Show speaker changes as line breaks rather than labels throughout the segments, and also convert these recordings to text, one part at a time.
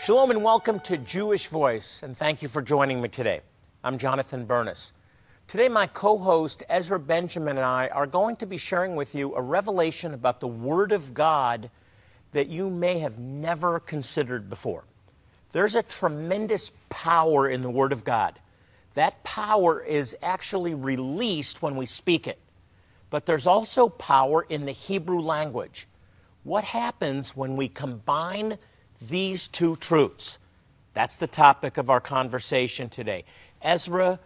Shalom and welcome to Jewish Voice, and thank you for joining me today. I'm Jonathan Bernis. Today, my co host Ezra Benjamin and I are going to be sharing with you a revelation about the Word of God that you may have never considered before. There's a tremendous power in the Word of God. That power is actually released when we speak it. But there's also power in the Hebrew language. What happens when we combine these two truths? That's the topic of our conversation today. Ezra,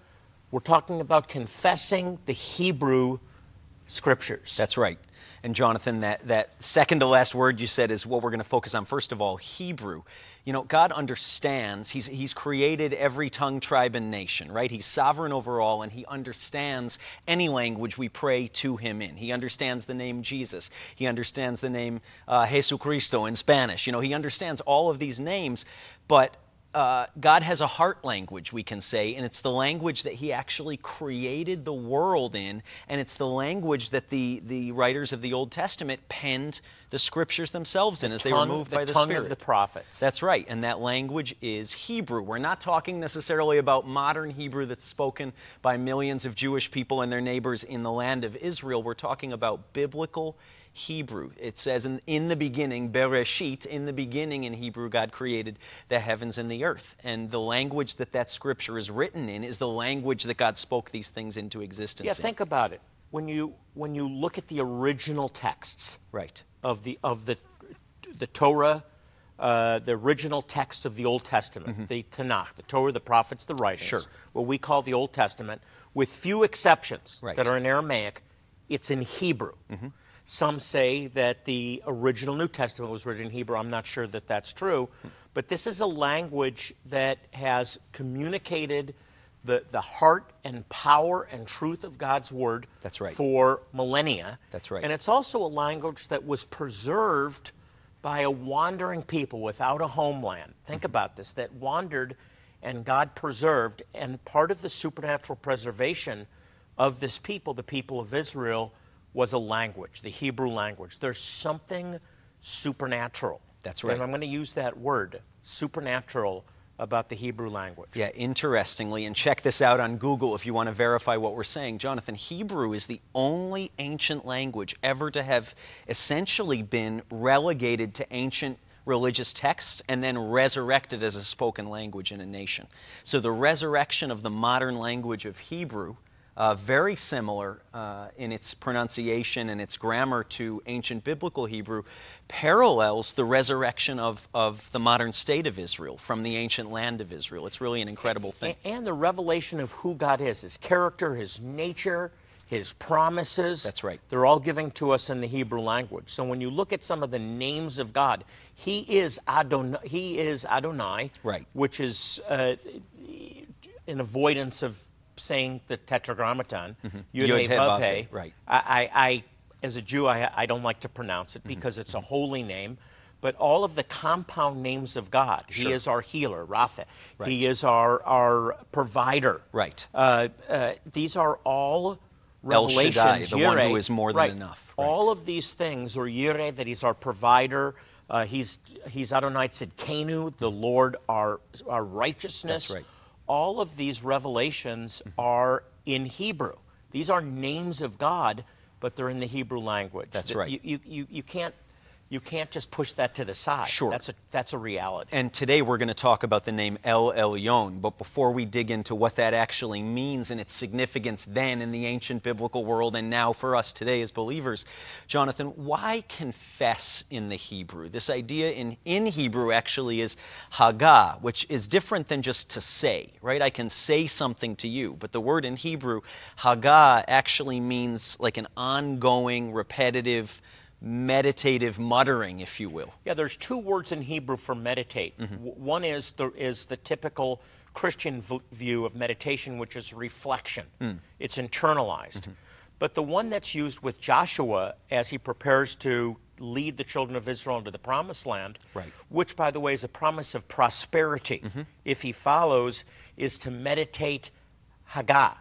we're talking about confessing the Hebrew scriptures.
That's right. And Jonathan, that, that second to last word you said is what we're going to focus on. First of all, Hebrew. You know, God understands. He's, he's created every tongue, tribe, and nation, right? He's sovereign over all, and He understands any language we pray to Him in. He understands the name Jesus. He understands the name uh, Jesucristo in Spanish. You know, He understands all of these names, but uh, God has a heart language, we can say, and it's the language that He actually created the world in, and it's the language that the, the writers of the Old Testament penned the scriptures themselves in
The
as they were moved
the
by the
tongue
Spirit.
of the prophets.
That's right, and that language is Hebrew. We're not talking necessarily about modern Hebrew that's spoken by millions of Jewish people and their neighbors in the land of Israel. We're talking about biblical Hebrew. It says in, in the beginning, Bereshit, in the beginning in Hebrew, God created the heavens and the earth. And the language that that scripture is written in is the language that God spoke these things into existence
yeah,
in.
think about it. When you, when you look at the original texts,
Right.
of the of the the Torah, uh, the original texts of the Old Testament, the Tanakh, the Torah, the prophets, the writings,
Mm-hmm. Sure.
what we call the Old Testament, with few exceptions
Right.
that are in Aramaic, it's in Hebrew.
Mm-hmm.
Some say that the original New Testament was written in Hebrew. I'm not sure that that's true, but this is a language that has communicated the, the heart and power and truth of God's word
That's right.
for millennia.
That's right.
And it's also a language that was preserved by a wandering people without a homeland. Think mm-hmm. about this that wandered and God preserved. And part of the supernatural preservation of this people, the people of Israel, was a language, the Hebrew language. There's something supernatural.
That's right.
And I'm going to use that word, supernatural, about the Hebrew language.
Yeah, interestingly, and check this out on Google if you want to verify what we're saying. Jonathan, Hebrew is the only ancient language ever to have essentially been relegated to ancient religious texts and then resurrected as a spoken language in a nation. So the resurrection of the modern language of Hebrew. Uh, very similar uh, in its pronunciation and its grammar to ancient biblical Hebrew, parallels the resurrection of, of the modern state of Israel from the ancient land of Israel. It's really an incredible thing.
A- And the revelation of who God is, his character, his nature, his promises.
That's right.
They're all given to us in the Hebrew language. So when you look at some of the names of God, he is Adonai, he is Adonai,
Right.
which is uh, in avoidance of saying the tetragrammaton, Yud,
Yud,
He, Vav,
Vav,
He.
He, right.
I, I, I, as a Jew, I, I don't like to pronounce
Mm-hmm.
it because it's a holy name. But all of the compound names of God, He is our healer, Rapha.
Right.
He is our, our provider.
Right.
Uh, uh, these are all
El
revelations.
Shaddai, the one who is more than
right.
enough,
All
right.
of these things, or Yireh, that He's our provider. Uh, he's He's Adonai Tzidkenu, the Lord, our our righteousness.
That's right.
All of these revelations mm-hmm. are in Hebrew. These are names of God, but they're in the Hebrew language.
That's right.
You, you, you, you can't you can't just push that to the side.
Sure.
That's a that's a reality.
And today we're going to talk about the name El Elyon. But before we dig into what that actually means and its significance then in the ancient biblical world and now for us today as believers, Jonathan, why confess in the Hebrew? This idea in, in Hebrew actually is Haggah, which is different than just to say, right? I can say something to you. But the word in Hebrew, Haggah, actually means like an ongoing, repetitive, meditative muttering, if you will.
Yeah, there's two words in Hebrew for meditate. Mm-hmm. W- One is the is the typical Christian v- view of meditation, which is reflection. Mm. It's internalized. Mm-hmm. But the one that's used with Joshua as he prepares to lead the children of Israel into the promised land,
Right.
which, by the way, is a promise of prosperity mm-hmm. if he follows, is to meditate Haggah.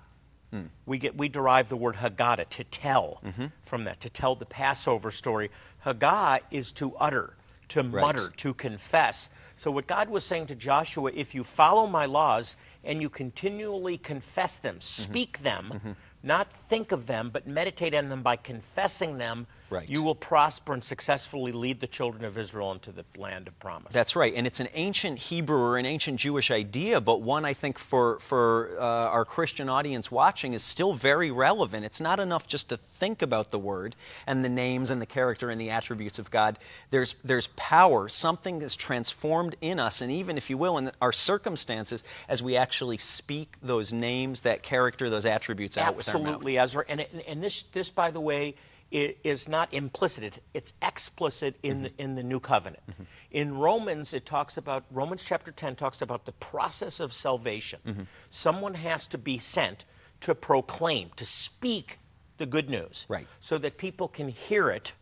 We get we derive the word Haggadah to tell mm-hmm. from that to tell the Passover story. Haggah is to utter, to mutter, to confess. So what God was saying to Joshua, if you follow my laws and you continually confess them, mm-hmm. speak them, mm-hmm. not think of them, but meditate on them by confessing them,
Right.
you will prosper and successfully lead the children of Israel into the land of promise.
That's right, and it's an ancient Hebrew or an ancient Jewish idea, but one I think for for uh, our Christian audience watching is still very relevant. It's not enough just to think about the word and the names and the character and the attributes of God. There's there's power. Something is transformed in us, and even if you will, in our circumstances, as we actually speak those names, that character, those attributes out with our mouth.
Absolutely, Ezra. And, and this, this, by the way, is not implicit. It's, explicit in,
Mm-hmm.
the, in the new covenant. In Romans, it talks about, Romans chapter 10 talks about the process of salvation.
Mm-hmm.
Someone has to be sent to proclaim, to speak the good news.
Right.
So that people can hear it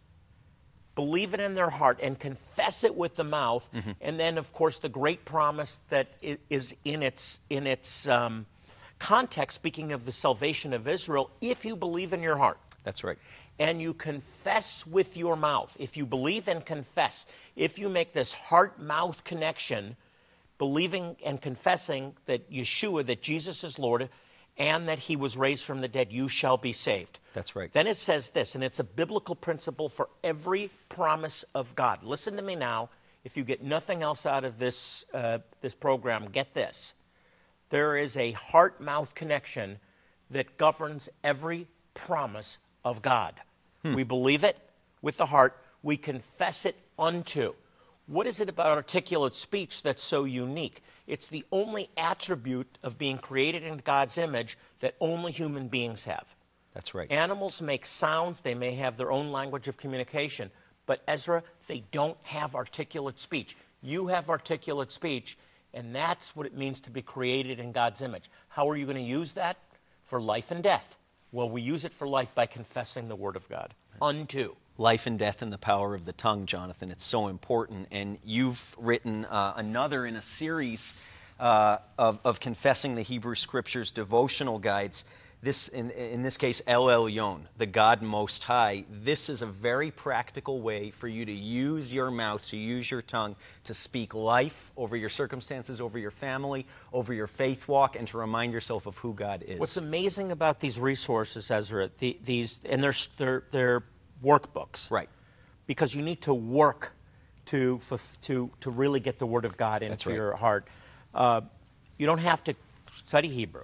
believe it in their heart and confess it with the mouth
Mm-hmm.
and then of course the great promise that is in its in its um, context speaking of the salvation of israel if you believe in your heart
That's right.
And you confess with your mouth if you believe and confess if you make this heart mouth connection believing and confessing that yeshua that jesus is lord and that he was raised from the dead you shall be saved
That's right.
then it says this, and it's a biblical principle for every promise of God. Listen to me now. If you get nothing else out of this, uh, this program, get this. There is a heart mouth connection that governs every promise of God. Hmm. We believe it with the heart, we confess it unto. What is it about articulate speech that's so unique? It's the only attribute of being created in God's image that only human beings have.
That's right.
Animals make sounds, they may have their own language of communication, but Ezra, they don't have articulate speech. You have articulate speech, and that's what it means to be created in God's image. How are you going to use that? For life and death. Well, we use it for life by confessing the Word of God. Unto.
life and death in the power of the tongue, Jonathan. It's so important. And you've written uh, another in a series uh, of, of confessing the Hebrew Scriptures devotional guides. This, in, in this case, El Elyon, the God Most High. This is a very practical way for you to use your mouth, to use your tongue, to speak life over your circumstances, over your family, over your faith walk, and to remind yourself of who God is.
What's amazing about these resources, Ezra, the, these, and they're, they're, they're workbooks.
right.
because you need to work to, to, to really get the Word of God into
right.
your heart. Uh, you don't have to study Hebrew.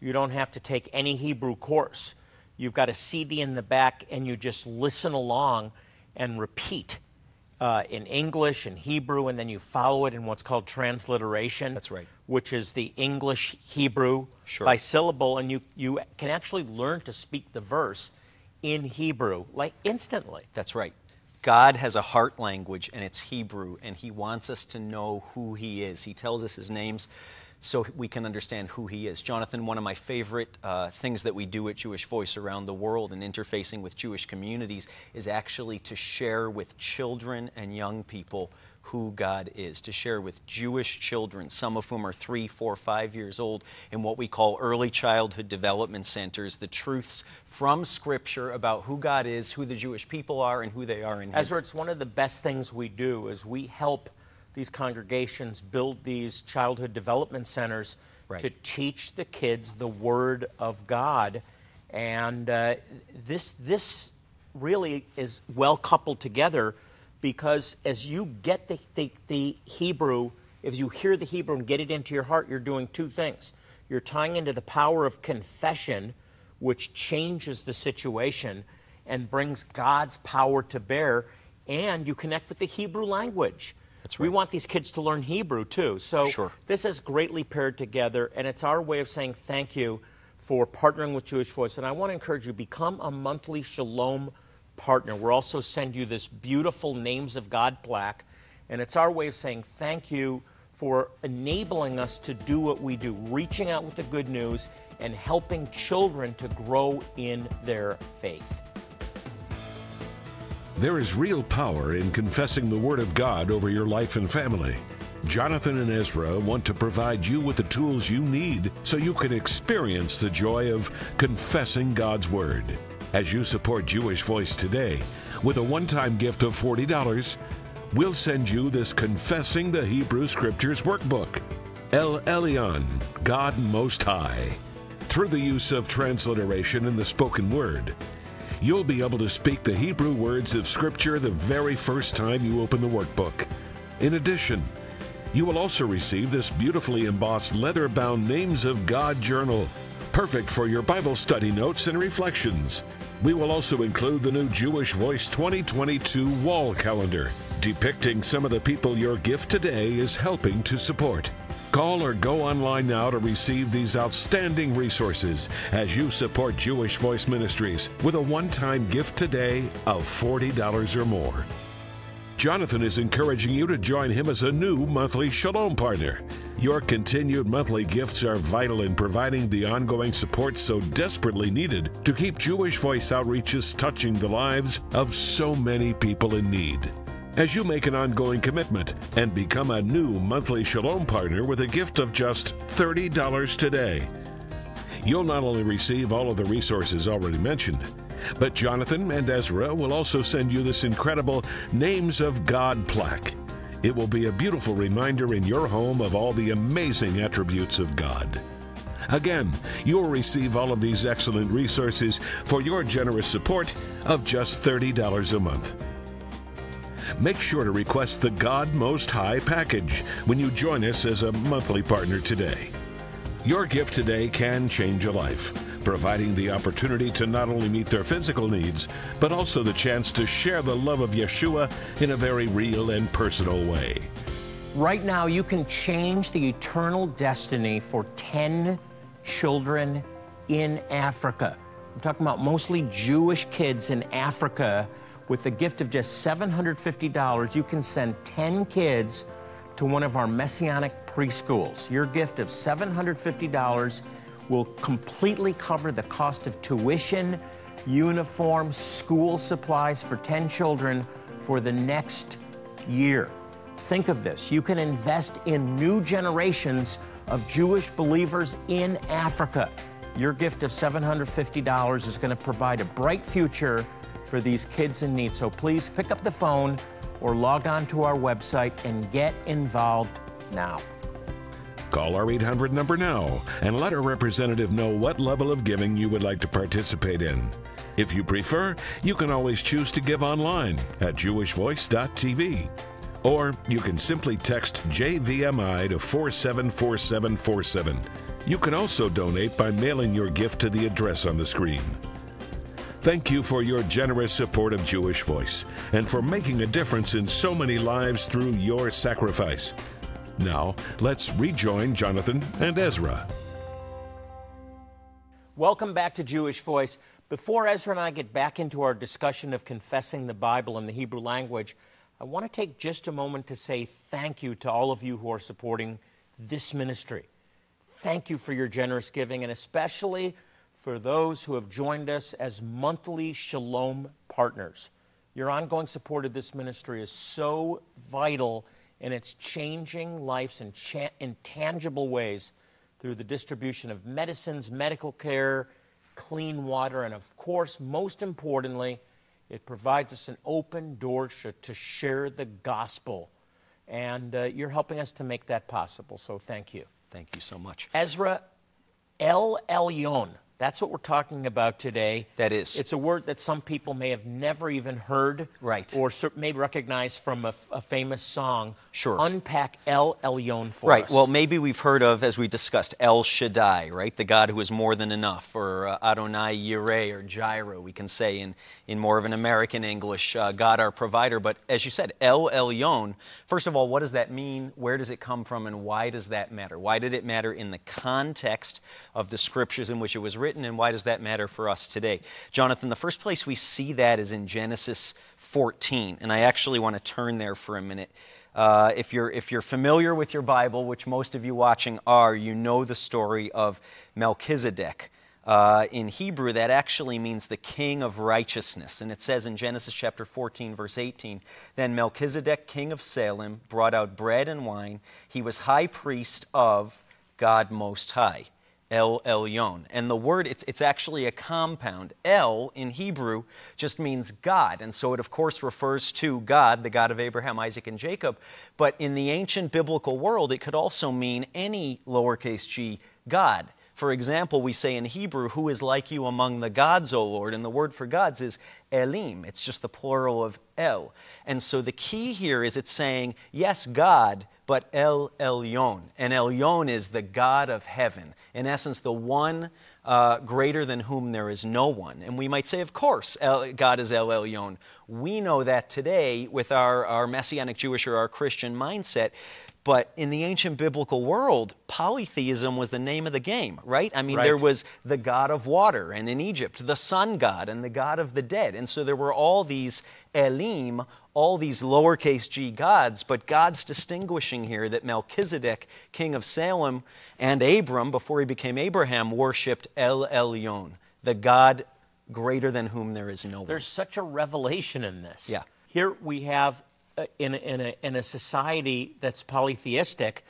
You don't have to take any Hebrew course. You've got a CD in the back, and you just listen along and repeat uh, in English and Hebrew, and then you follow it in what's called transliteration.
That's right.
Which is the English Hebrew
Sure.
by syllable, and you, you can actually learn to speak the verse in Hebrew, like instantly.
That's right. God has a heart language, and it's Hebrew, and He wants us to know who He is. He tells us His names so we can understand who He is. Jonathan, one of my favorite uh, things that we do at Jewish Voice around the world and interfacing with Jewish communities is actually to share with children and young people who God is, to share with Jewish children, some of whom are three, four, five years old, in what we call early childhood development centers, the truths from Scripture about who God is, who the Jewish people are, and who they are in.
Ezra, it's one of the best things we do is we help these congregations build these childhood development centers
Right.
to teach the kids the Word of God, and uh, this this really is well coupled together because as you get the, the, the Hebrew, if you hear the Hebrew and get it into your heart, you're doing two things. You're tying into the power of confession, which changes the situation and brings God's power to bear, and you connect with the Hebrew language.
That's
We want these kids to learn Hebrew too. So
Sure.
this is greatly paired together, and it's our way of saying thank you for partnering with Jewish Voice. And I want to encourage you become a monthly Shalom partner. We'll also send you this beautiful Names of God plaque, and it's our way of saying thank you for enabling us to do what we do, reaching out with the good news and helping children to grow in their faith.
There is real power in confessing the Word of God over your life and family. Jonathan and Ezra want to provide you with the tools you need so you can experience the joy of confessing God's Word. As you support Jewish Voice today, with a one time gift of $40, we'll send you this Confessing the Hebrew Scriptures workbook. El Elyon, God Most High. Through the use of transliteration in the spoken word, you'll be able to speak the Hebrew words of Scripture the very first time you open the workbook. In addition, you will also receive this beautifully embossed leather bound Names of God journal, perfect for your Bible study notes and reflections. We will also include the new Jewish Voice 2022 wall calendar, depicting some of the people your gift today is helping to support. Call or go online now to receive these outstanding resources as you support Jewish Voice Ministries with a one time gift today of $40 or more. Jonathan is encouraging you to join him as a new monthly Shalom partner. Your continued monthly gifts are vital in providing the ongoing support so desperately needed to keep Jewish Voice outreaches touching the lives of so many people in need. As you make an ongoing commitment and become a new monthly Shalom partner with a gift of just $30 today, you'll not only receive all of the resources already mentioned, but Jonathan and Ezra will also send you this incredible Names of God plaque. It will be a beautiful reminder in your home of all the amazing attributes of God. Again, you'll receive all of these excellent resources for your generous support of just $30 a month make sure to request the God Most High package when you join us as a monthly partner today. Your gift today can change a life, providing the opportunity to not only meet their physical needs, but also the chance to share the love of Yeshua in a very real and personal way.
Right now, you can change the eternal destiny for 10 children in Africa. I'm talking about mostly Jewish kids in Africa with the gift of just $750, you can send 10 kids to one of our messianic preschools. Your gift of $750 will completely cover the cost of tuition, uniforms, school supplies for 10 children for the next year. Think of this. You can invest in new generations of Jewish believers in Africa. Your gift of $750 is going to provide a bright future for these kids in need. So please pick up the phone or log on to our website and get involved now.
Call our 800 number now and let our representative know what level of giving you would like to participate in. If you prefer, you can always choose to give online at jewishvoice.tv. Or you can simply text JVMI to 474747. You can also donate by mailing your gift to the address on the screen. Thank you for your generous support of Jewish Voice and for making a difference in so many lives through your sacrifice. Now, let's rejoin Jonathan and Ezra.
Welcome back to Jewish Voice. Before Ezra and I get back into our discussion of confessing the Bible in the Hebrew language, I want to take just a moment to say thank you to all of you who are supporting this ministry. Thank you for your generous giving, and especially for those who have joined us as monthly Shalom partners. Your ongoing support of this ministry is so vital and it's changing lives in, cha- in tangible ways through the distribution of medicines, medical care, clean water, and of course, most importantly, it provides us an open door sh- to share the gospel. And uh, you're helping us to make that possible, so thank you.
Thank you so much.
Ezra El Elyon. That's what we're talking about today.
That is.
It's a word that some people may have never even heard.
Right.
Or may recognize from a, a, famous song.
Sure.
Unpack El Elyon for
right.
us.
Right. Well, maybe we've heard of, as we discussed, El Shaddai, right? The God who is more than enough, or uh, Adonai Yireh, or Jireh, we can say in, in more of an American English, uh, God our provider. But as you said, El Elyon, first of all, what does that mean? Where does it come from? And why does that matter? Why did it matter in the context of the scriptures in which it was written? Written, and why does that matter for us today? Jonathan, the first place we see that is in Genesis 14, and I actually want to turn there for a minute. Uh, if, you're, if you're familiar with your Bible, which most of you watching are, you know the story of Melchizedek. Uh, in Hebrew, that actually means the king of righteousness. And it says in Genesis chapter 14, verse 18 Then Melchizedek, king of Salem, brought out bread and wine. He was high priest of God Most High. El Elyon. And the word, it's, it's actually a compound. El in Hebrew just means God. And so it, of course, refers to God, the God of Abraham, Isaac, and Jacob. But in the ancient biblical world, it could also mean any lowercase g God. For example, we say in Hebrew, Who is like you among the gods, O Lord? And the word for gods is Elim. It's just the plural of El. And so the key here is it's saying, Yes, God, but El Elyon. And Elyon is the God of heaven. In essence, the one uh, greater than whom there is no one. And we might say, of course, El, God is El Elyon. We know that today with our, our Messianic Jewish or our Christian mindset. But in the ancient biblical world, polytheism was the name of the game, right? I mean,
right.
there was the god of water, and in Egypt, the sun god, and the god of the dead. And so there were all these Elim, all these lowercase g gods, but God's distinguishing here that Melchizedek, king of Salem, and Abram, before he became Abraham, worshipped El Elyon, the God greater than whom there is no one.
There's such a revelation in this.
Yeah.
Here we have in, a, in, a, in a society that's polytheistic,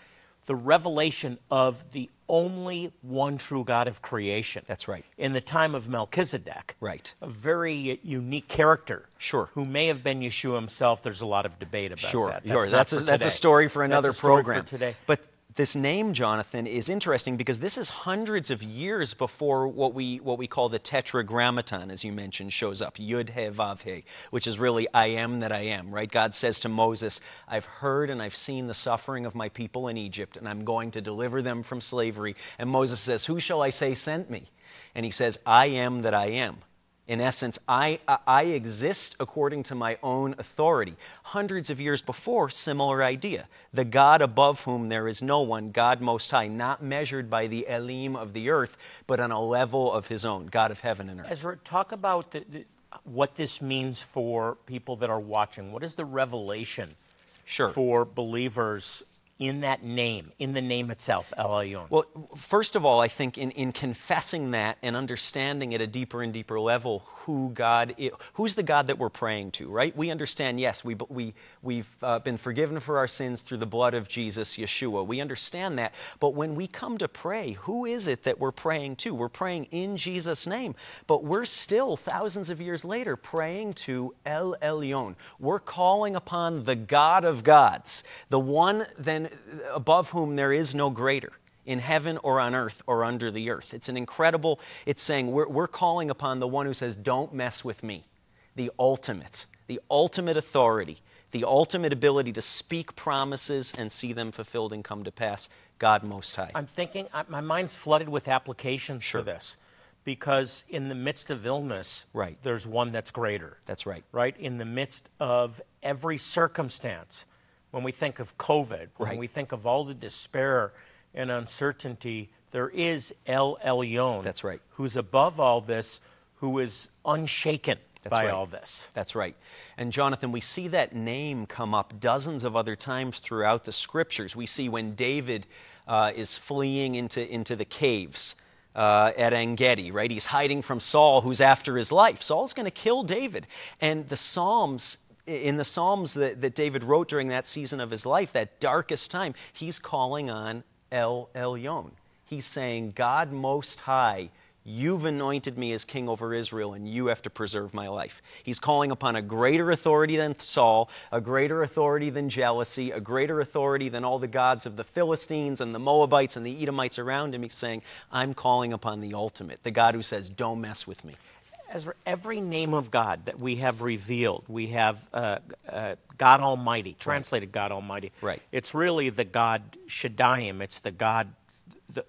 the revelation of the only one true God of creation.
That's right.
In the time of Melchizedek.
Right.
A very unique character.
Sure.
Who may have been Yeshua himself. There's a lot of debate about
sure,
that.
That's sure. That's,
a,
that's a story for another
that's a story
program.
For today.
But this name, Jonathan, is interesting because this is hundreds of years before what we, what we call the Tetragrammaton, as you mentioned, shows up. Yud He Vav He, which is really I am that I am, right? God says to Moses, I've heard and I've seen the suffering of my people in Egypt, and I'm going to deliver them from slavery. And Moses says, Who shall I say sent me? And he says, I am that I am. In essence, I, uh, I exist according to my own authority. Hundreds of years before, similar idea. The God above whom there is no one, God Most High, not measured by the Elim of the earth, but on a level of his own, God of heaven and earth.
Ezra, talk about the, the, what this means for people that are watching. What is the revelation
sure.
for believers in that name, in the name itself, El Elyon?
Well, first of all, I think in, in confessing that and understanding at a deeper and deeper level who God is, who's the God that we're praying to, right? We understand, yes, we, we, we've uh, been forgiven for our sins through the blood of Jesus, Yeshua. We understand that. But when we come to pray, who is it that we're praying to? We're praying in Jesus' name. But we're still, thousands of years later, praying to El Elyon. We're calling upon the God of gods, the one then above whom there is no greater in heaven or on earth or under the earth. It's an incredible, it's saying we're, we're calling upon the one who says, Don't mess with me. The ultimate, the ultimate authority, the ultimate ability to speak promises and see them fulfilled and come to pass, God Most High.
I'm thinking, my mind's flooded with applications
sure.
for this because in the midst of illness,
right.
there's one that's greater.
That's right.
Right? In the midst of every circumstance, when we think of COVID, when
right.
we think of all the despair and uncertainty, there is El Elyon.
That's right.
Who's above all this, who is unshaken
That's
by
right.
all this.
That's right. And Jonathan, we see that name come up dozens of other times throughout the scriptures. We see when David uh, is fleeing into, into the caves. Uh, at Engedi, right? He's hiding from Saul, who's after his life. Saul's going to kill David. And the Psalms in the Psalms that, that David wrote during that season of his life, that darkest time, he's calling on El Elyon. He's saying, God Most High, you've anointed me as king over Israel, and you have to preserve my life. He's calling upon a greater authority than Saul, a greater authority than jealousy, a greater authority than all the gods of the Philistines and the Moabites and the Edomites around him. He's saying, I'm calling upon the ultimate, the God who says, Don't mess with me.
Ezra, every name of God that we have revealed, we have uh, uh, God Almighty, translated
right.
God Almighty.
Right.
It's really the God Shaddayim. It's the God, the,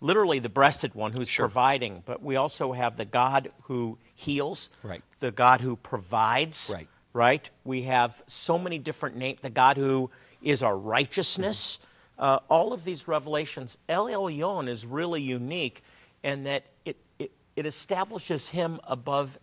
literally the breasted one who's
sure.
providing. But we also have the God who heals.
Right.
The God who provides.
Right.
Right. We have so many different names. The God who is our righteousness. Mm-hmm. Uh, all of these revelations. El Elyon is really unique, and that it, it establishes him above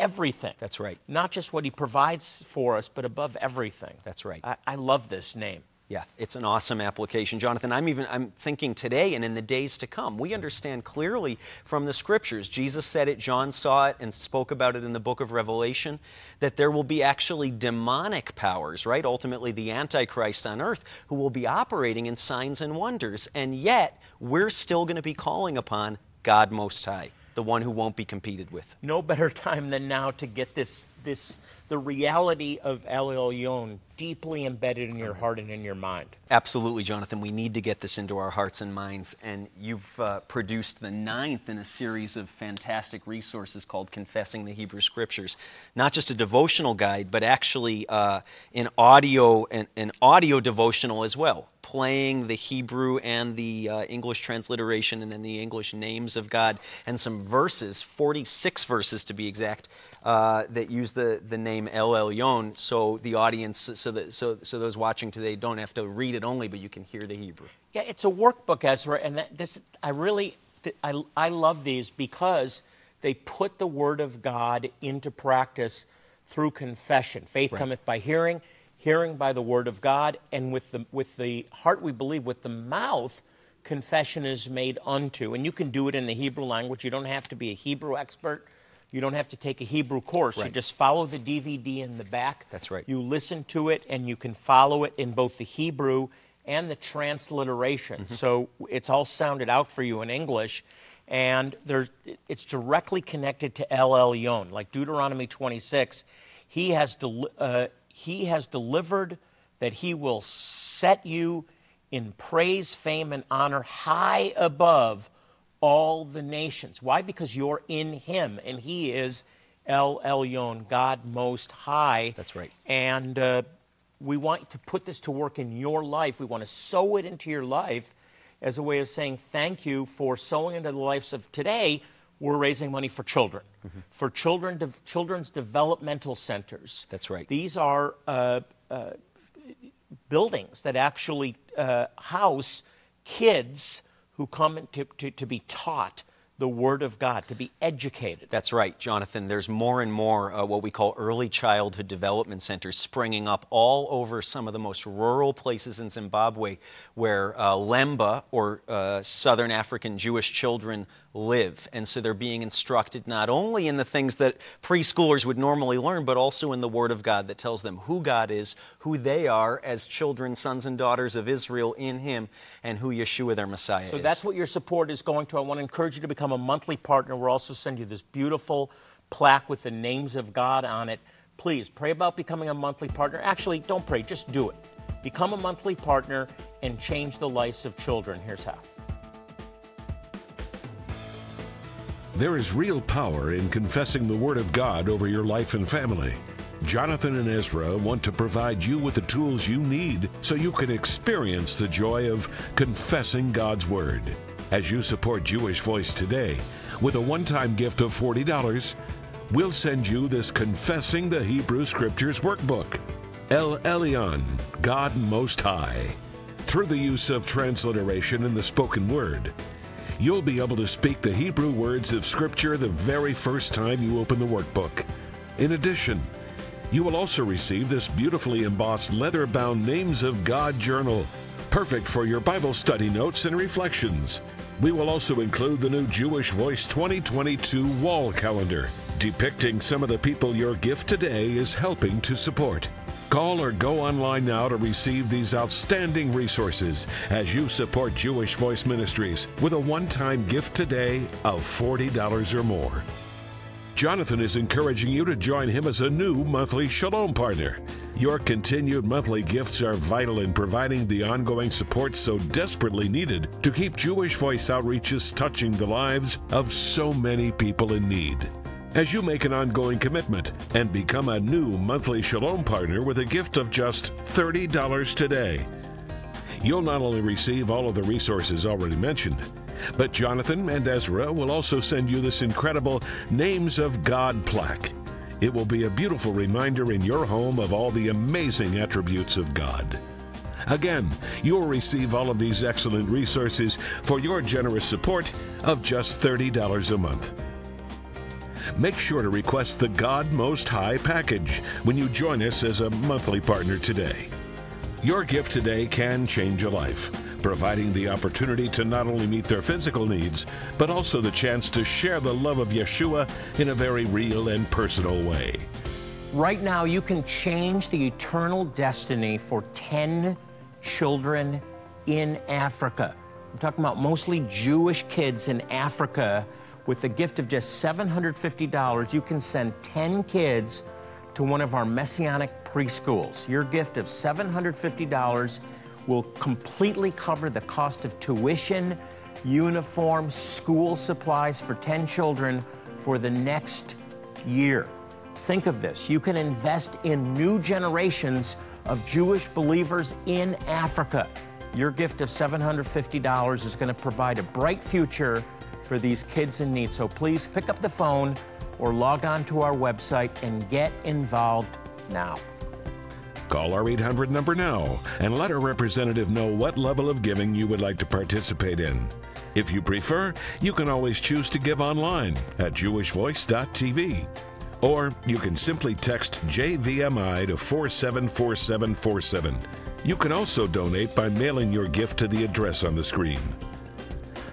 everything.
That's right.
Not just what he provides for us, but above everything.
That's right.
I, I love this name.
Yeah, it's an awesome application, Jonathan. I'm even I'm thinking today and in the days to come. We understand clearly from the scriptures. Jesus said it, John saw it and spoke about it in the book of Revelation that there will be actually demonic powers, right? Ultimately the antichrist on earth who will be operating in signs and wonders. And yet, we're still going to be calling upon God most high, the one who won't be competed with.
No better time than now to get this this the reality of El Elyon deeply embedded in your heart and in your mind.
Absolutely, Jonathan. We need to get this into our hearts and minds. And you've uh, produced the ninth in a series of fantastic resources called Confessing the Hebrew Scriptures. Not just a devotional guide, but actually uh, an audio an, an audio devotional as well playing the Hebrew and the uh, English transliteration and then the English names of God and some verses, 46 verses to be exact, uh, that use the, the name El Elyon, so the audience, so that so so those watching today don't have to read it only, but you can hear the Hebrew.
Yeah, it's a workbook, Ezra, and that, this I really I I love these because they put the Word of God into practice through confession. Faith right. cometh by hearing, hearing by the Word of God, and with the with the heart we believe, with the mouth confession is made unto. And you can do it in the Hebrew language. You don't have to be a Hebrew expert you don't have to take a Hebrew course. Right. You just follow the DVD in the back.
That's right.
You listen to it, and you can follow it in both the Hebrew and the transliteration. Mm-hmm. So it's all sounded out for you in English. And there's, it's directly connected to El Elyon, like Deuteronomy 26. He has, del- uh, he has delivered that he will set you in praise, fame, and honor high above all the nations. Why? Because you're in Him, and He is El Elyon, God Most High.
That's right.
And uh, we want to put this to work in your life. We want to sow it into your life as a way of saying thank you for sowing into the lives of today. We're raising money for children, mm-hmm. for children, de- children's developmental centers.
That's right.
These are uh, uh, buildings that actually uh, house kids who come to, to, to be taught the Word of God, to be educated.
That's right, Jonathan. There's more and more uh, what we call early childhood development centers springing up all over some of the most rural places in Zimbabwe where uh, Lemba or uh, Southern African Jewish children live. And so they're being instructed not only in the things that preschoolers would normally learn, but also in the Word of God that tells them who God is, who they are as children, sons, and daughters of Israel in Him, and who Yeshua, their Messiah,
so
is.
So that's what your support is going to. I want to encourage you to become a monthly partner. We'll also send you this beautiful plaque with the names of God on it. Please pray about becoming a monthly partner. Actually, don't pray, just do it. Become a monthly partner and change the lives of children. Here's how.
There is real power in confessing the Word of God over your life and family. Jonathan and Ezra want to provide you with the tools you need so you can experience the joy of confessing God's Word. As you support Jewish Voice today with a one time gift of $40, we'll send you this Confessing the Hebrew Scriptures workbook. El Elyon, God Most High. Through the use of transliteration in the spoken word, you'll be able to speak the Hebrew words of Scripture the very first time you open the workbook. In addition, you will also receive this beautifully embossed leather bound Names of God journal, perfect for your Bible study notes and reflections. We will also include the new Jewish Voice 2022 wall calendar, depicting some of the people your gift today is helping to support. Call or go online now to receive these outstanding resources as you support Jewish Voice Ministries with a one time gift today of $40 or more. Jonathan is encouraging you to join him as a new monthly Shalom partner. Your continued monthly gifts are vital in providing the ongoing support so desperately needed to keep Jewish Voice outreaches touching the lives of so many people in need as you make an ongoing commitment and become a new monthly Shalom partner with a gift of just $30 today. You'll not only receive all of the resources already mentioned, but Jonathan and Ezra will also send you this incredible Names of God plaque. It will be a beautiful reminder in your home of all the amazing attributes of God. Again, you'll receive all of these excellent resources for your generous support of just $30 a month. Make sure to request the God Most High package when you join us as a monthly partner today. Your gift today can change a life, providing the opportunity to not only meet their physical needs, but also the chance to share the love of Yeshua in a very real and personal way.
Right now, you can change the eternal destiny for 10 children in Africa. I'm talking about mostly Jewish kids in Africa. With a gift of just $750, you can send 10 kids to one of our messianic preschools. Your gift of $750 will completely cover the cost of tuition, uniforms, school supplies for 10 children for the next year. Think of this you can invest in new generations of Jewish believers in Africa. Your gift of $750 is going to provide a bright future for these kids in need. So please pick up the phone or log on to our website and get involved now.
Call our 800 number now and let our representative know what level of giving you would like to participate in. If you prefer, you can always choose to give online at jewishvoice.tv. Or you can simply text JVMI to 474747. You can also donate by mailing your gift to the address on the screen.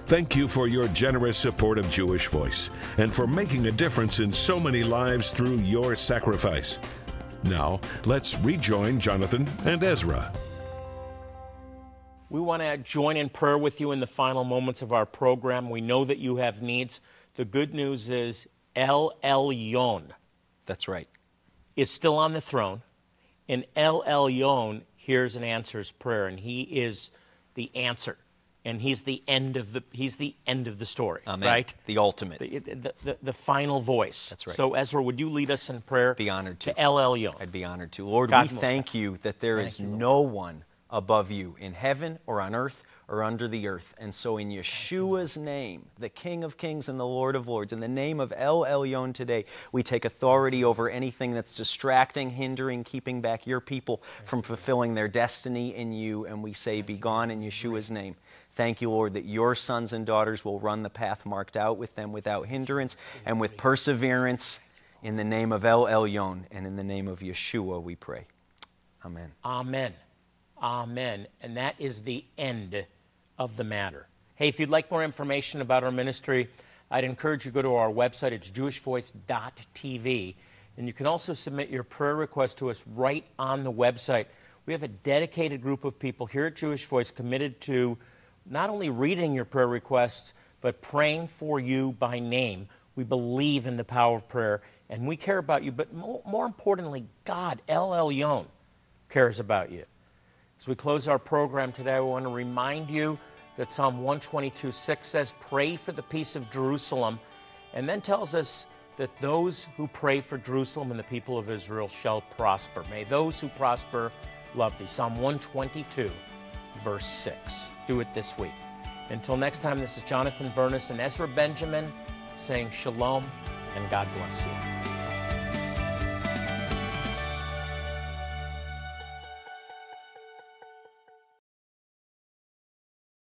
Thank you for your generous support of Jewish Voice and for making a difference in so many lives through your sacrifice. Now, let's rejoin Jonathan and Ezra.
We want to join in prayer with you in the final moments of our program. We know that you have needs. The good news is El Elyon
That's right.
is still on the throne, and El Elyon hears and answers prayer, and he is the answer. And he's the end of the he's the end of the story,
Amen.
right?
The ultimate.
The, the, the, the final voice.
That's right.
So Ezra, would you lead us in prayer?
Be honored to.
To El Elyon.
I'd be honored to. Lord,
God
we thank you that there is no one above you in heaven or on earth or under the earth. And so, in Yeshua's name, the King of Kings and the Lord of Lords, in the name of El Elyon today, we take authority over anything that's distracting, hindering, keeping back your people from fulfilling their destiny in you. And we say, Be gone in Yeshua's name. Thank you, Lord, that your sons and daughters will run the path marked out with them without hindrance and with perseverance. In the name of El Elyon and in the name of Yeshua, we pray. Amen.
Amen. Amen. And that is the end of the matter. Hey, if you'd like more information about our ministry, I'd encourage you to go to our website. It's jewishvoice.tv. And you can also submit your prayer request to us right on the website. We have a dedicated group of people here at Jewish Voice committed to not only reading your prayer requests, but praying for you by name. We believe in the power of prayer and we care about you, but more, more importantly, God, El Elyon, cares about you. As we close our program today, I want to remind you that Psalm 122 6 says, Pray for the peace of Jerusalem, and then tells us that those who pray for Jerusalem and the people of Israel shall prosper. May those who prosper love thee. Psalm 122, verse 6. Do it this week. Until next time, this is Jonathan Bernis and Ezra Benjamin saying shalom and God bless you.